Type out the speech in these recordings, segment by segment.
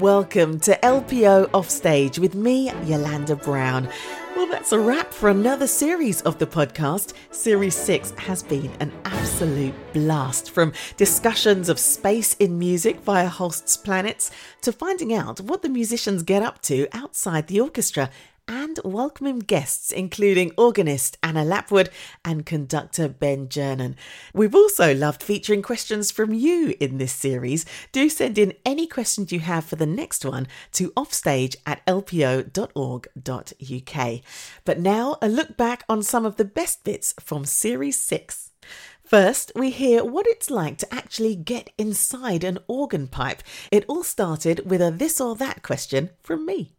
Welcome to LPO Offstage with me, Yolanda Brown. Well, that's a wrap for another series of the podcast. Series 6 has been an absolute blast from discussions of space in music via Holst's Planets to finding out what the musicians get up to outside the orchestra and welcoming guests, including organist Anna Lapwood and conductor Ben Gernon. We've also loved featuring questions from you in this series. Do send in any questions you have for the next one to offstage at lpo.org.uk. But now, a look back on some of the best bits from Series 6. First, we hear what it's like to actually get inside an organ pipe. It all started with a this or that question from me.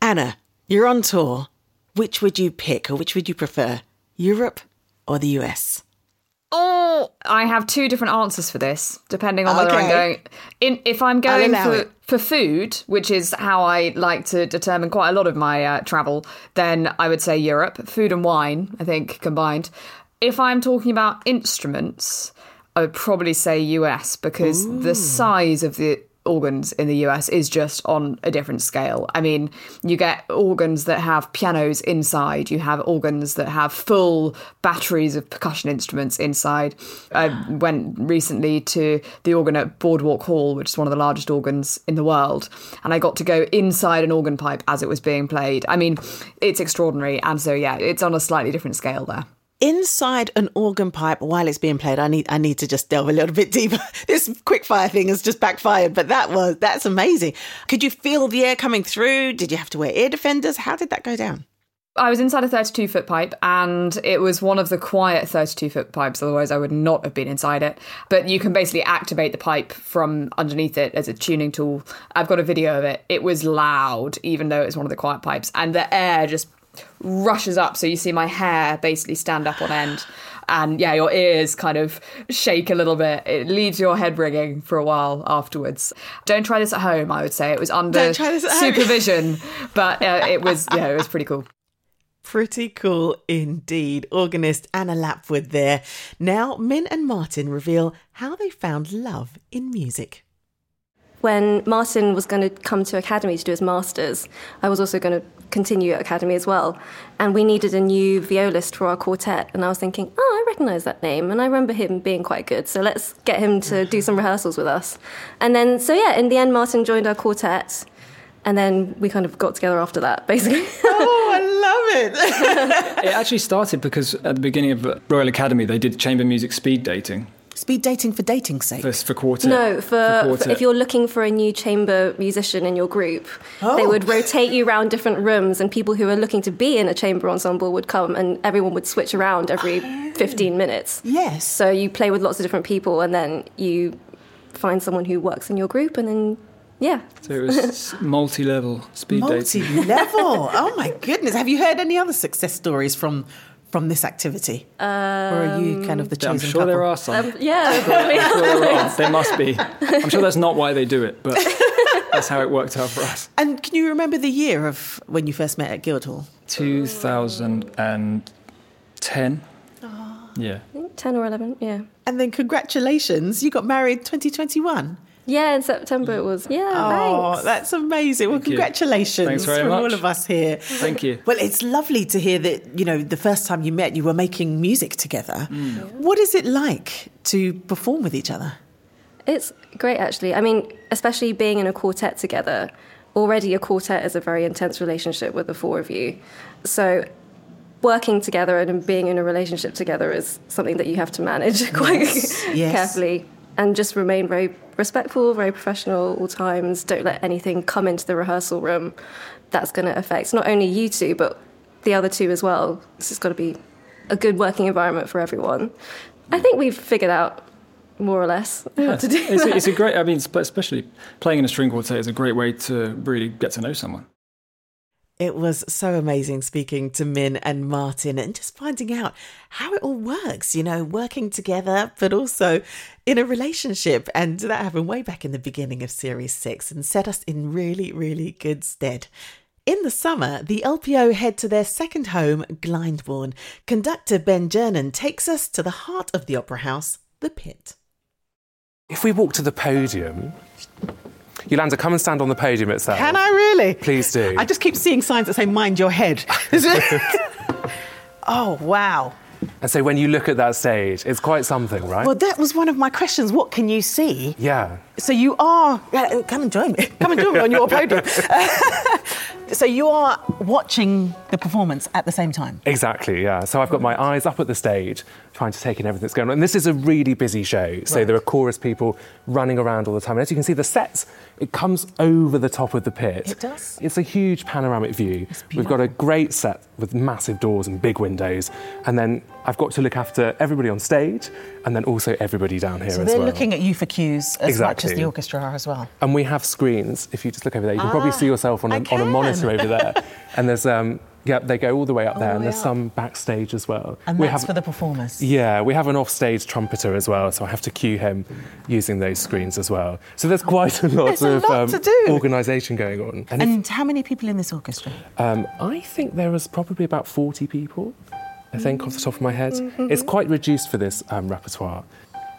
Anna, you're on tour. Which would you pick or which would you prefer? Europe or the US? Oh, I have two different answers for this, depending on whether okay. I'm going. In, if I'm going for, for food, which is how I like to determine quite a lot of my uh, travel, then I would say Europe. Food and wine, I think, combined. If I'm talking about instruments, I would probably say US because Ooh. the size of the organs in the US is just on a different scale. I mean, you get organs that have pianos inside, you have organs that have full batteries of percussion instruments inside. I went recently to the organ at Boardwalk Hall, which is one of the largest organs in the world, and I got to go inside an organ pipe as it was being played. I mean, it's extraordinary. And so, yeah, it's on a slightly different scale there inside an organ pipe while it's being played. I need I need to just delve a little bit deeper. this quick fire thing has just backfired, but that was that's amazing. Could you feel the air coming through? Did you have to wear ear defenders? How did that go down? I was inside a 32 foot pipe and it was one of the quiet 32 foot pipes, otherwise, I would not have been inside it. But you can basically activate the pipe from underneath it as a tuning tool. I've got a video of it. It was loud, even though it was one of the quiet pipes, and the air just rushes up so you see my hair basically stand up on end. And yeah your ears kind of shake a little bit. It leaves your head ringing for a while afterwards. Don't try this at home i would say. It was under supervision but uh, it was yeah it was pretty cool. Pretty cool indeed. Organist Anna Lapwood there. Now, Min and Martin reveal how they found love in music. When Martin was going to come to Academy to do his masters, I was also going to continue at Academy as well. And we needed a new violist for our quartet. And I was thinking, oh, I recognise that name. And I remember him being quite good. So let's get him to do some rehearsals with us. And then, so yeah, in the end, Martin joined our quartet. And then we kind of got together after that, basically. oh, I love it. it actually started because at the beginning of Royal Academy, they did chamber music speed dating. Speed dating for dating's sake? For, for quartet. No, for, for, quartet. for, if you're looking for a new chamber musician in your group, oh. they would oh. rotate you around different rooms, and people who are looking to be in a chamber ensemble would come, and everyone would switch around every oh. 15 minutes. Yes. So you play with lots of different people, and then you find someone who works in your group, and then yeah. So it was multi-level speed multi-level. dating. Multi-level. Oh my goodness! Have you heard any other success stories from from this activity? Um, or are you kind of the chosen I'm sure couple? there are some. Um, yeah, probably. sure there, are. there must be. I'm sure that's not why they do it, but that's how it worked out for us. And can you remember the year of when you first met at Guildhall? 2010. Oh. Yeah. 10 or 11, yeah. And then congratulations, you got married 2021. Yeah, in September it was. Yeah, oh, thanks. that's amazing. Well, Thank congratulations Thanks very from much. all of us here. Thank you. Well, it's lovely to hear that, you know, the first time you met, you were making music together. Mm. What is it like to perform with each other? It's great, actually. I mean, especially being in a quartet together. Already, a quartet is a very intense relationship with the four of you. So, working together and being in a relationship together is something that you have to manage quite yes. yes. carefully and just remain very respectful, very professional all times. Don't let anything come into the rehearsal room that's going to affect not only you two, but the other two as well. This has got to be a good working environment for everyone. I think we've figured out more or less yeah. how to do it's, it's a great, I mean, especially playing in a string quartet is a great way to really get to know someone. It was so amazing speaking to Min and Martin and just finding out how it all works, you know, working together, but also in a relationship. And that happened way back in the beginning of Series 6 and set us in really, really good stead. In the summer, the LPO head to their second home, Glyndebourne. Conductor Ben Gernon takes us to the heart of the Opera House, the Pit. If we walk to the podium, Yolanda, come and stand on the podium itself. Can I really? Please do. I just keep seeing signs that say "Mind your head." oh wow! And so when you look at that stage, it's quite something, right? Well, that was one of my questions. What can you see? Yeah. So you are. come and join me. Come and join me on your podium. so you are watching the performance at the same time. Exactly. Yeah. So I've got my eyes up at the stage, trying to take in everything that's going on. And this is a really busy show. So right. there are chorus people running around all the time. And as you can see, the sets it comes over the top of the pit. It does. It's a huge panoramic view. We've got a great set with massive doors and big windows, and then I've got to look after everybody on stage and then also everybody down here so as well. They're looking at you for cues as exactly. much as the orchestra are as well. And we have screens. If you just look over there, you can ah, probably see yourself on a, on a monitor over there. and there's um, yeah, they go all the way up all there, and there's up. some backstage as well. And we that's have, for the performers. Yeah, we have an offstage trumpeter as well, so I have to cue him using those screens as well. So there's quite a lot there's of um, organisation going on. And, and if, how many people in this orchestra? Um, I think there is probably about 40 people. I think off the top of my head, mm-hmm. it's quite reduced for this um, repertoire.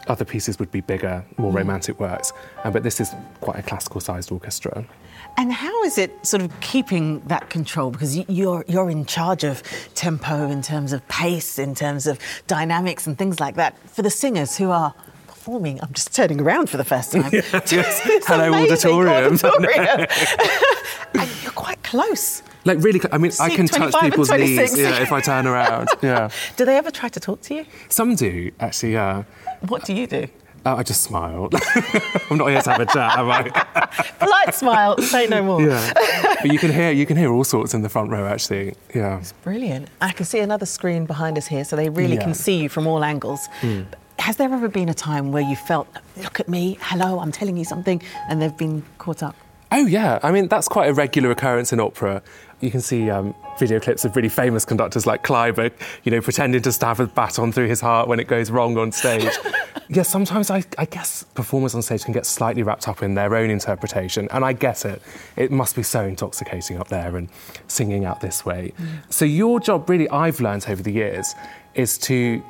Other pieces would be bigger, more mm. romantic works, uh, but this is quite a classical sized orchestra. And how is it sort of keeping that control? Because you're, you're in charge of tempo in terms of pace, in terms of dynamics and things like that. For the singers who are performing, I'm just turning around for the first time. Hello, auditorium. auditorium. and you're quite close. Like really, I mean, I can touch people's knees, yeah, if I turn around. Yeah. Do they ever try to talk to you? Some do, actually. Yeah. What do you do? Uh, I just smile. I'm not here to have a chat, am I? Polite smile, say no more. Yeah. But you can hear you can hear all sorts in the front row actually. Yeah. It's brilliant. I can see another screen behind us here, so they really yeah. can see you from all angles. Mm. Has there ever been a time where you felt, look at me, hello, I'm telling you something, and they've been caught up? Oh yeah, I mean that's quite a regular occurrence in opera. You can see um, video clips of really famous conductors like Kleiber, you know, pretending to stab a baton through his heart when it goes wrong on stage. yeah, sometimes I, I, guess performers on stage can get slightly wrapped up in their own interpretation, and I get it. It must be so intoxicating up there and singing out this way. Mm. So your job, really, I've learned over the years, is to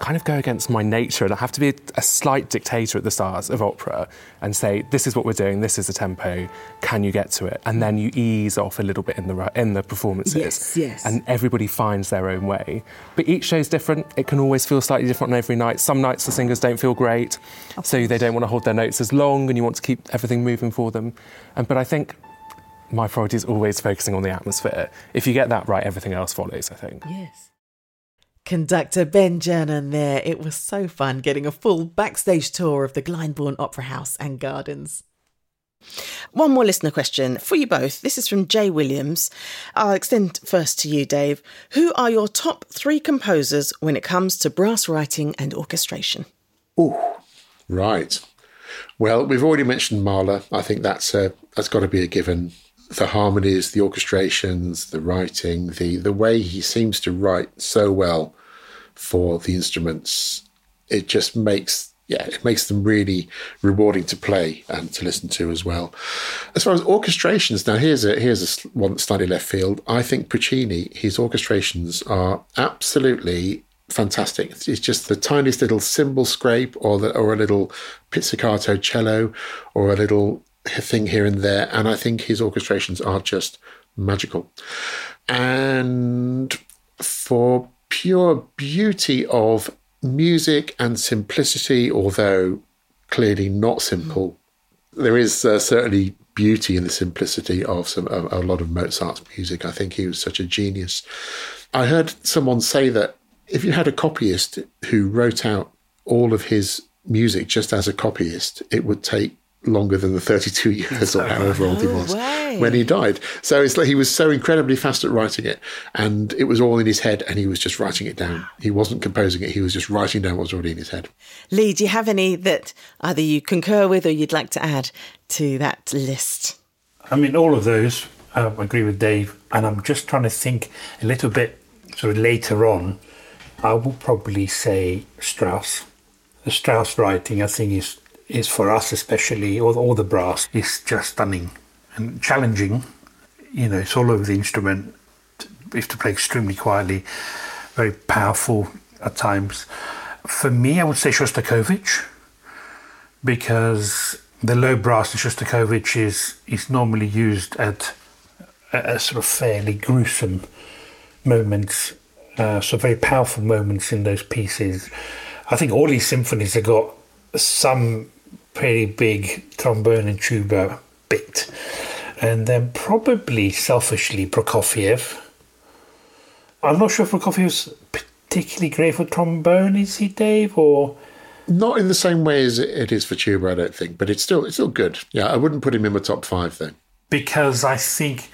kind of go against my nature and I have to be a, a, slight dictator at the start of opera and say, this is what we're doing, this is the tempo, can you get to it? And then you ease off a little bit in the, in the performances. Yes, yes. And everybody finds their own way. But each show is different. It can always feel slightly different on every night. Some nights the singers don't feel great, so they don't want to hold their notes as long and you want to keep everything moving for them. And, but I think my priority is always focusing on the atmosphere. If you get that right, everything else follows, I think. Yes. Conductor Ben Gernon there. It was so fun getting a full backstage tour of the Glyndebourne Opera House and Gardens. One more listener question for you both. This is from Jay Williams. I'll extend first to you, Dave. Who are your top three composers when it comes to brass writing and orchestration? Oh, right. Well, we've already mentioned Mahler. I think that's a, that's got to be a given the harmonies, the orchestrations, the writing, the the way he seems to write so well for the instruments. It just makes yeah, it makes them really rewarding to play and to listen to as well. As far as orchestrations, now here's a here's a one slightly left field. I think Puccini, his orchestrations are absolutely fantastic. It's just the tiniest little cymbal scrape, or the, or a little pizzicato cello, or a little thing here and there, and I think his orchestrations are just magical. And for pure beauty of music and simplicity, although clearly not simple. There is uh, certainly beauty in the simplicity of some a lot of Mozart's music. I think he was such a genius. I heard someone say that if you had a copyist who wrote out all of his music just as a copyist, it would take longer than the 32 years or however old he was way. when he died. So it's like he was so incredibly fast at writing it, and it was all in his head, and he was just writing it down. He wasn't composing it; he was just writing down what was already in his head. Lee, do you have any that either you concur with or you'd like to add to that list? I mean, all of those. I agree with Dave, and I'm just trying to think a little bit sort of later on. I will probably say Strauss. The Strauss writing, I think, is is for us especially, all, all the brass, is just stunning and challenging. You know, it's all over the instrument. We have to play extremely quietly, very powerful at times. For me, I would say Shostakovich because the low brass in Shostakovich is is normally used at a, a sort of fairly gruesome moments, uh, so very powerful moments in those pieces. I think all these symphonies have got some pretty big trombone and tuba bit, and then probably selfishly Prokofiev. I'm not sure if Prokofiev's particularly great for trombone, is he, Dave? Or not in the same way as it is for tuba, I don't think, but it's still it's still good. Yeah, I wouldn't put him in my top five though. Because I think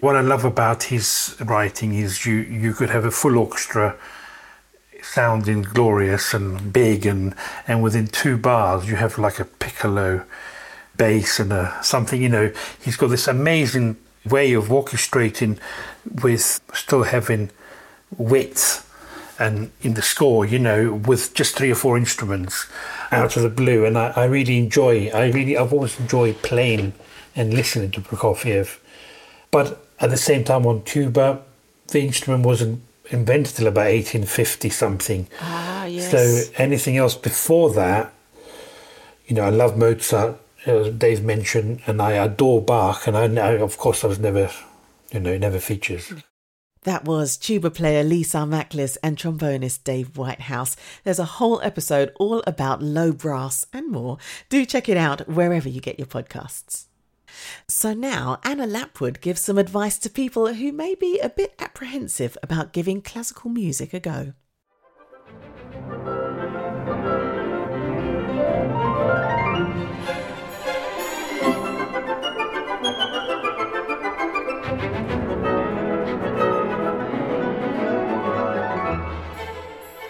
what I love about his writing is you you could have a full orchestra sounding glorious and big and and within two bars you have like a piccolo bass and a something you know. He's got this amazing way of orchestrating with still having width and in the score you know with just three or four instruments out of the blue. And I, I really enjoy I really I've always enjoyed playing and listening to Prokofiev. But at the same time on tuba the instrument wasn't invented till about 1850 something. Ah, yes. So anything else before that, you know, I love Mozart, as Dave mentioned, and I adore Bach, and I of course, I was never, you know, never features. That was tuba player Lee Tsarmaklis and trombonist Dave Whitehouse. There's a whole episode all about low brass and more. Do check it out wherever you get your podcasts. So now Anna Lapwood gives some advice to people who may be a bit apprehensive about giving classical music a go.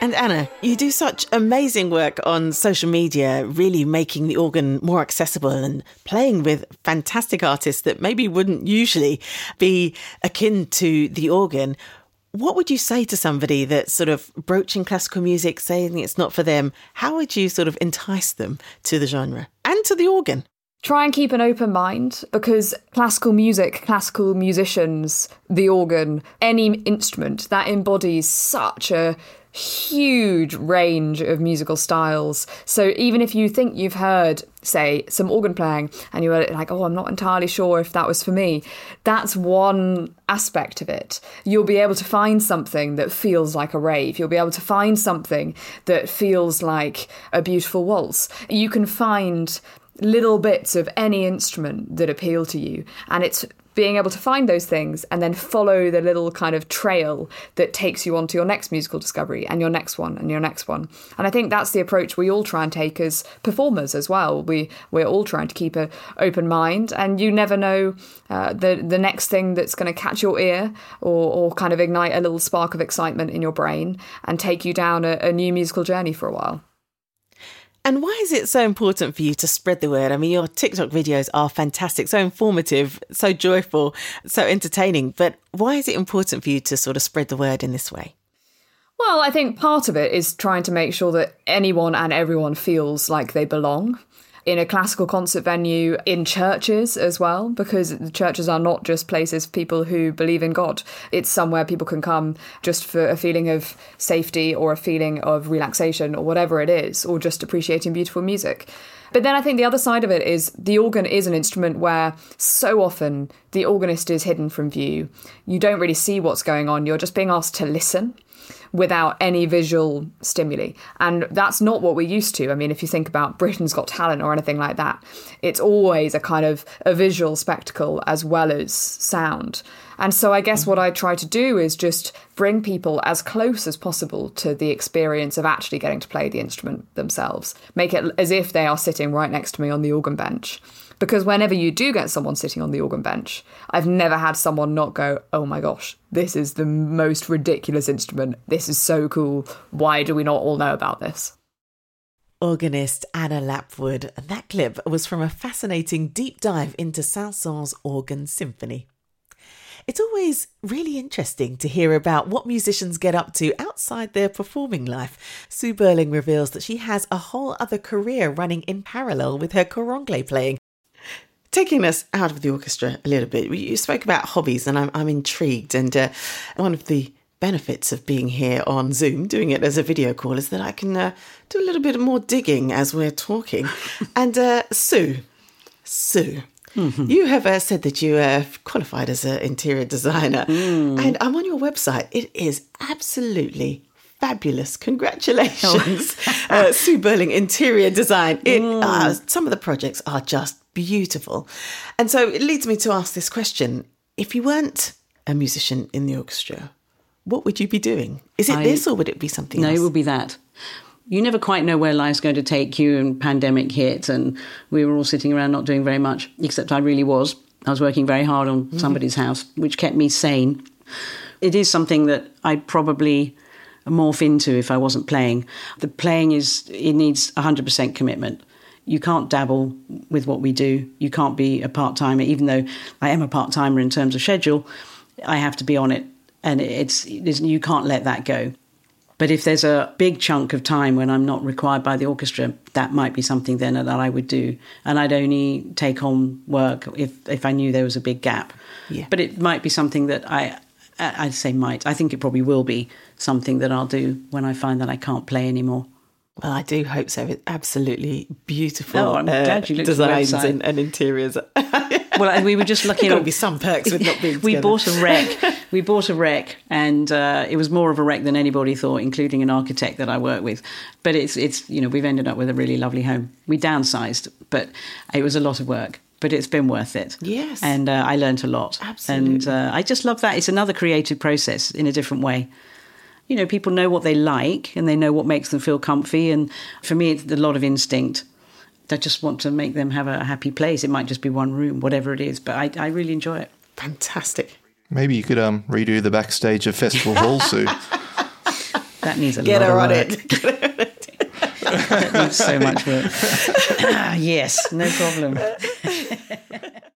And Anna, you do such amazing work on social media, really making the organ more accessible and playing with fantastic artists that maybe wouldn't usually be akin to the organ. What would you say to somebody that's sort of broaching classical music, saying it's not for them? How would you sort of entice them to the genre and to the organ? Try and keep an open mind because classical music, classical musicians, the organ, any instrument that embodies such a huge range of musical styles. So even if you think you've heard, say, some organ playing and you were like, oh, I'm not entirely sure if that was for me, that's one aspect of it. You'll be able to find something that feels like a rave. You'll be able to find something that feels like a beautiful waltz. You can find little bits of any instrument that appeal to you and it's being able to find those things and then follow the little kind of trail that takes you on to your next musical discovery and your next one and your next one. And I think that's the approach we all try and take as performers as well. We we're all trying to keep an open mind, and you never know uh, the the next thing that's going to catch your ear or or kind of ignite a little spark of excitement in your brain and take you down a, a new musical journey for a while. And why is it so important for you to spread the word? I mean, your TikTok videos are fantastic, so informative, so joyful, so entertaining. But why is it important for you to sort of spread the word in this way? Well, I think part of it is trying to make sure that anyone and everyone feels like they belong in a classical concert venue, in churches as well, because churches are not just places for people who believe in God. It's somewhere people can come just for a feeling of safety or a feeling of relaxation or whatever it is, or just appreciating beautiful music. But then I think the other side of it is the organ is an instrument where so often the organist is hidden from view. You don't really see what's going on, you're just being asked to listen without any visual stimuli. And that's not what we're used to. I mean, if you think about Britain's Got Talent or anything like that, it's always a kind of a visual spectacle as well as sound. And so I guess mm. what I try to do is just bring people as close as possible to the experience of actually getting to play the instrument themselves. Make it as if they are sitting right next to me on the organ bench. Because whenever you do get someone sitting on the organ bench, I've never had someone not go, oh my gosh, this is the most ridiculous instrument. This is so cool. Why do we not all know about this? Organist Anna Lapwood. That clip was from a fascinating deep dive into Saint-Saëns Organ Symphony. It's always really interesting to hear about what musicians get up to outside their performing life. Sue Böhling reveals that she has a whole other career running in parallel with her cor anglais playing, taking us out of the orchestra a little bit, you spoke about hobbies, and I'm, I'm intrigued. And uh, one of the benefits of being here on Zoom, doing it as a video call, is that I can uh, do a little bit more digging as we're talking. and uh, Sue, Sue, mm-hmm. you have uh, said that you are qualified as an interior designer, mm. and I'm on your website. It is absolutely fabulous. Congratulations, uh, Sue Böhling, interior design. It, mm. uh, some of the projects are just beautiful. And so it leads me to ask this question if you weren't a musician in the orchestra, what would you be doing? Is it I, this or would it be something no, else? it would be that. You never quite know where life's going to take you, and pandemic hit, and we were all sitting around not doing very much, except I really was. I was working very hard on mm. somebody's house, which kept me sane. It is something that I'd probably morph into if I wasn't playing. The playing is, it needs 100% commitment you can't dabble with what we do. You can't be a part timer, even though I am a part timer in terms of schedule. I have to be on it, and it's, it's, you can't let that go. But if there's a big chunk of time when I'm not required by the orchestra, that might be something then that I would do, and I'd only take on work if if I knew there was a big gap. Yeah. But it might be something that I I'd say might. I think it probably will be something that I'll do when I find that I can't play anymore. Well, I do hope so. It's absolutely beautiful oh, I'm glad you uh, designs and, and, interiors. well, we were just looking. There'll be some perks with not being. we bought a wreck. we bought a wreck, and uh, it was more of a wreck than anybody thought, including an architect that I work with. But it's it's you know we've ended up with a really lovely home. We downsized, but it was a lot of work but it's been worth it. Yes. And uh, I learned a lot. Absolutely. And uh, I just love that. It's another creative process in a different way you know, people know what they like and they know what makes them feel comfy. And for me, it's a lot of instinct. I just want to make them have a happy place. It might just be one room, whatever it is, but I, I really enjoy it. Fantastic. Maybe you could um, redo the backstage of Festival Hall, Sue. that needs a Get lot her of on work. it. that needs so much work. ah, yes, no problem.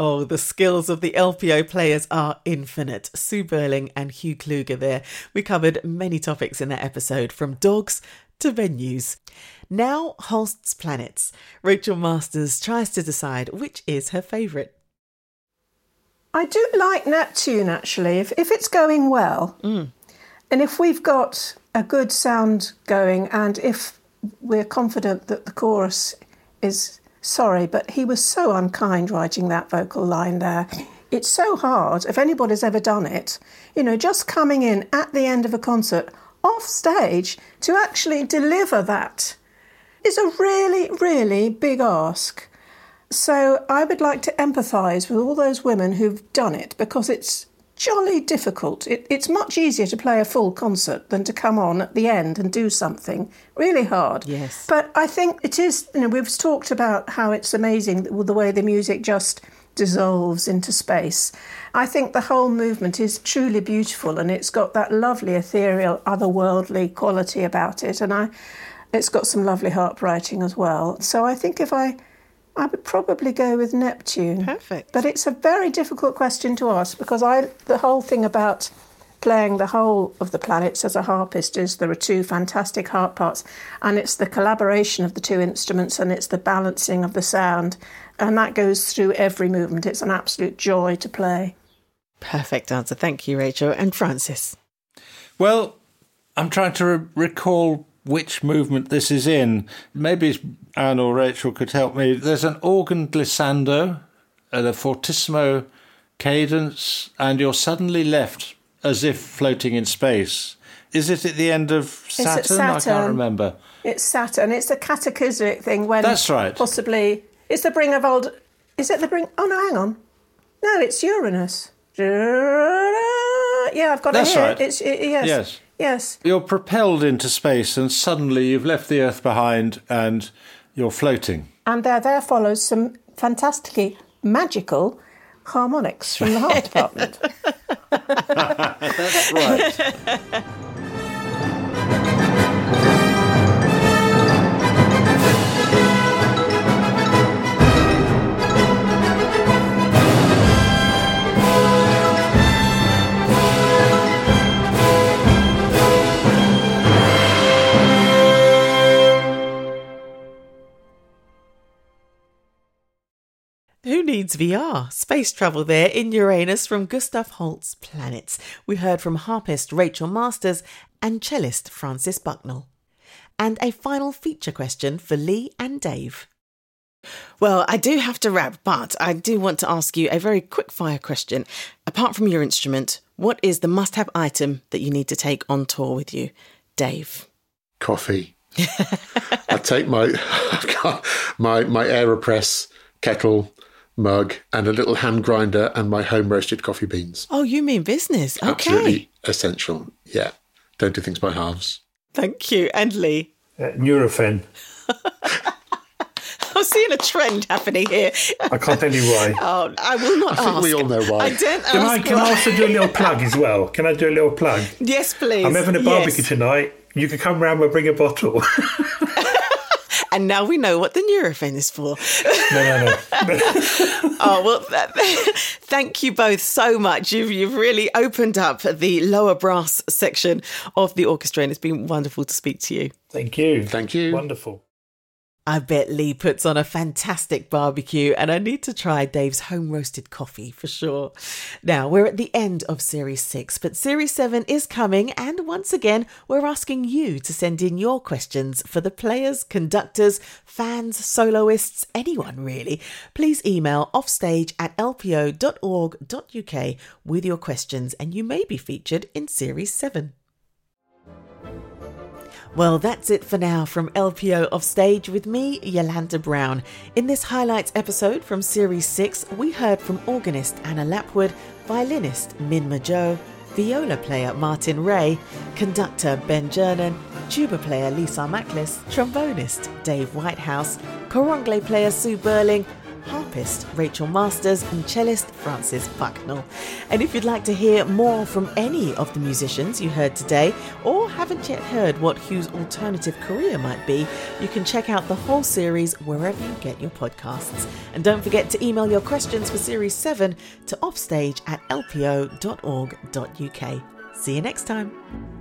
Oh, the skills of the LPO players are infinite. Sue Böhling and Hugh Kluger there. We covered many topics in that episode, from dogs to venues. Now, Holst's Planets. Rachel Masters tries to decide which is her favourite. I do like Neptune actually, if, if it's going well. Mm. And if we've got a good sound going, and if we're confident that the chorus is sorry, but he was so unkind writing that vocal line there. It's so hard, if anybody's ever done it, you know, just coming in at the end of a concert off stage to actually deliver that is a really, really big ask. So I would like to empathise with all those women who've done it because it's jolly difficult. It, it's much easier to play a full concert than to come on at the end and do something really hard. Yes. But I think it is, you know, we've talked about how it's amazing the way the music just dissolves into space. I think the whole movement is truly beautiful and it's got that lovely ethereal, otherworldly quality about it. And I, it's got some lovely harp writing as well. So I think if I I would probably go with Neptune. Perfect. But it's a very difficult question to ask because I the whole thing about playing the whole of the planets as a harpist is there are two fantastic harp parts and it's the collaboration of the two instruments and it's the balancing of the sound and that goes through every movement. It's an absolute joy to play. Perfect answer. Thank you, Rachel. And Francis. Well, I'm trying to re- recall which movement this is in. Maybe Anne or Rachel could help me. There's an organ glissando at a fortissimo cadence, and you're suddenly left as if floating in space. Is it at the end of Saturn? Saturn. I can't remember. It's Saturn. It's the cataclysmic thing when that's right. Possibly it's the bring of old. Is it the bring? Oh no, hang on. No, it's Uranus. Yeah, I've got that's it here. Right. It's it, yes. Yes. Yes. You're propelled into space, and suddenly you've left the Earth behind, and you're floating. And there, there follows some fantastically magical harmonics from the harp department. That's right. Who Needs VR? Space travel there in Uranus from Gustav Holst's Planets. We heard from harpist Rachel Masters and cellist Francis Bucknall. And a final feature question for Lee and Dave. Well, I do have to wrap, but I do want to ask you a very quick fire question. Apart from your instrument, what is the must have item that you need to take on tour with you? Dave. Coffee. I take my my my Aeropress kettle, mug, and a little hand grinder and my home roasted coffee beans. Oh, you mean business? Okay. Absolutely essential. Yeah. Don't do things by halves. Thank you. And Lee? Uh, Nurofen. I'm seeing a trend happening here. I can't tell you why. Oh, I will not I think ask. we all know why. I don't Can I, ask can I also do a little plug as well? Can I do a little plug? Yes, please. I'm having a barbecue Yes. tonight. You can come round and bring a bottle. And now we know what the Nurofen is for. no, no, no. oh well, th- thank you both so much. You've you've really opened up the lower brass section of the orchestra, and it's been wonderful to speak to you. Thank you. Thank you. Wonderful. I bet Lee puts on a fantastic barbecue, and I need to try Dave's home roasted coffee for sure. Now, we're at the end of Series 6, but Series 7 is coming, and once again, we're asking you to send in your questions for the players, conductors, fans, soloists, anyone really. Please email offstage at lpo.org.uk with your questions, and you may be featured in Series 7. Well, that's it for now from LPO Offstage with me, Yolanda Brown. In this highlights episode from Series 6, we heard from organist Anna Lapwood, violinist Minn Majoe, viola player Martin Ray, conductor Ben Gernon, tuba player Lee Tsarmaklis, trombonist Dave Whitehouse, cor anglais player Sue Böhling, harpist Rachel Masters and cellist Francis Bucknall. And if you'd like to hear more from any of the musicians you heard today, or haven't yet heard what Hugh's alternative career might be, you can check out the whole series wherever you get your podcasts. And don't forget to email your questions for Series 7 to offstage at lpo.org.uk. See you next time.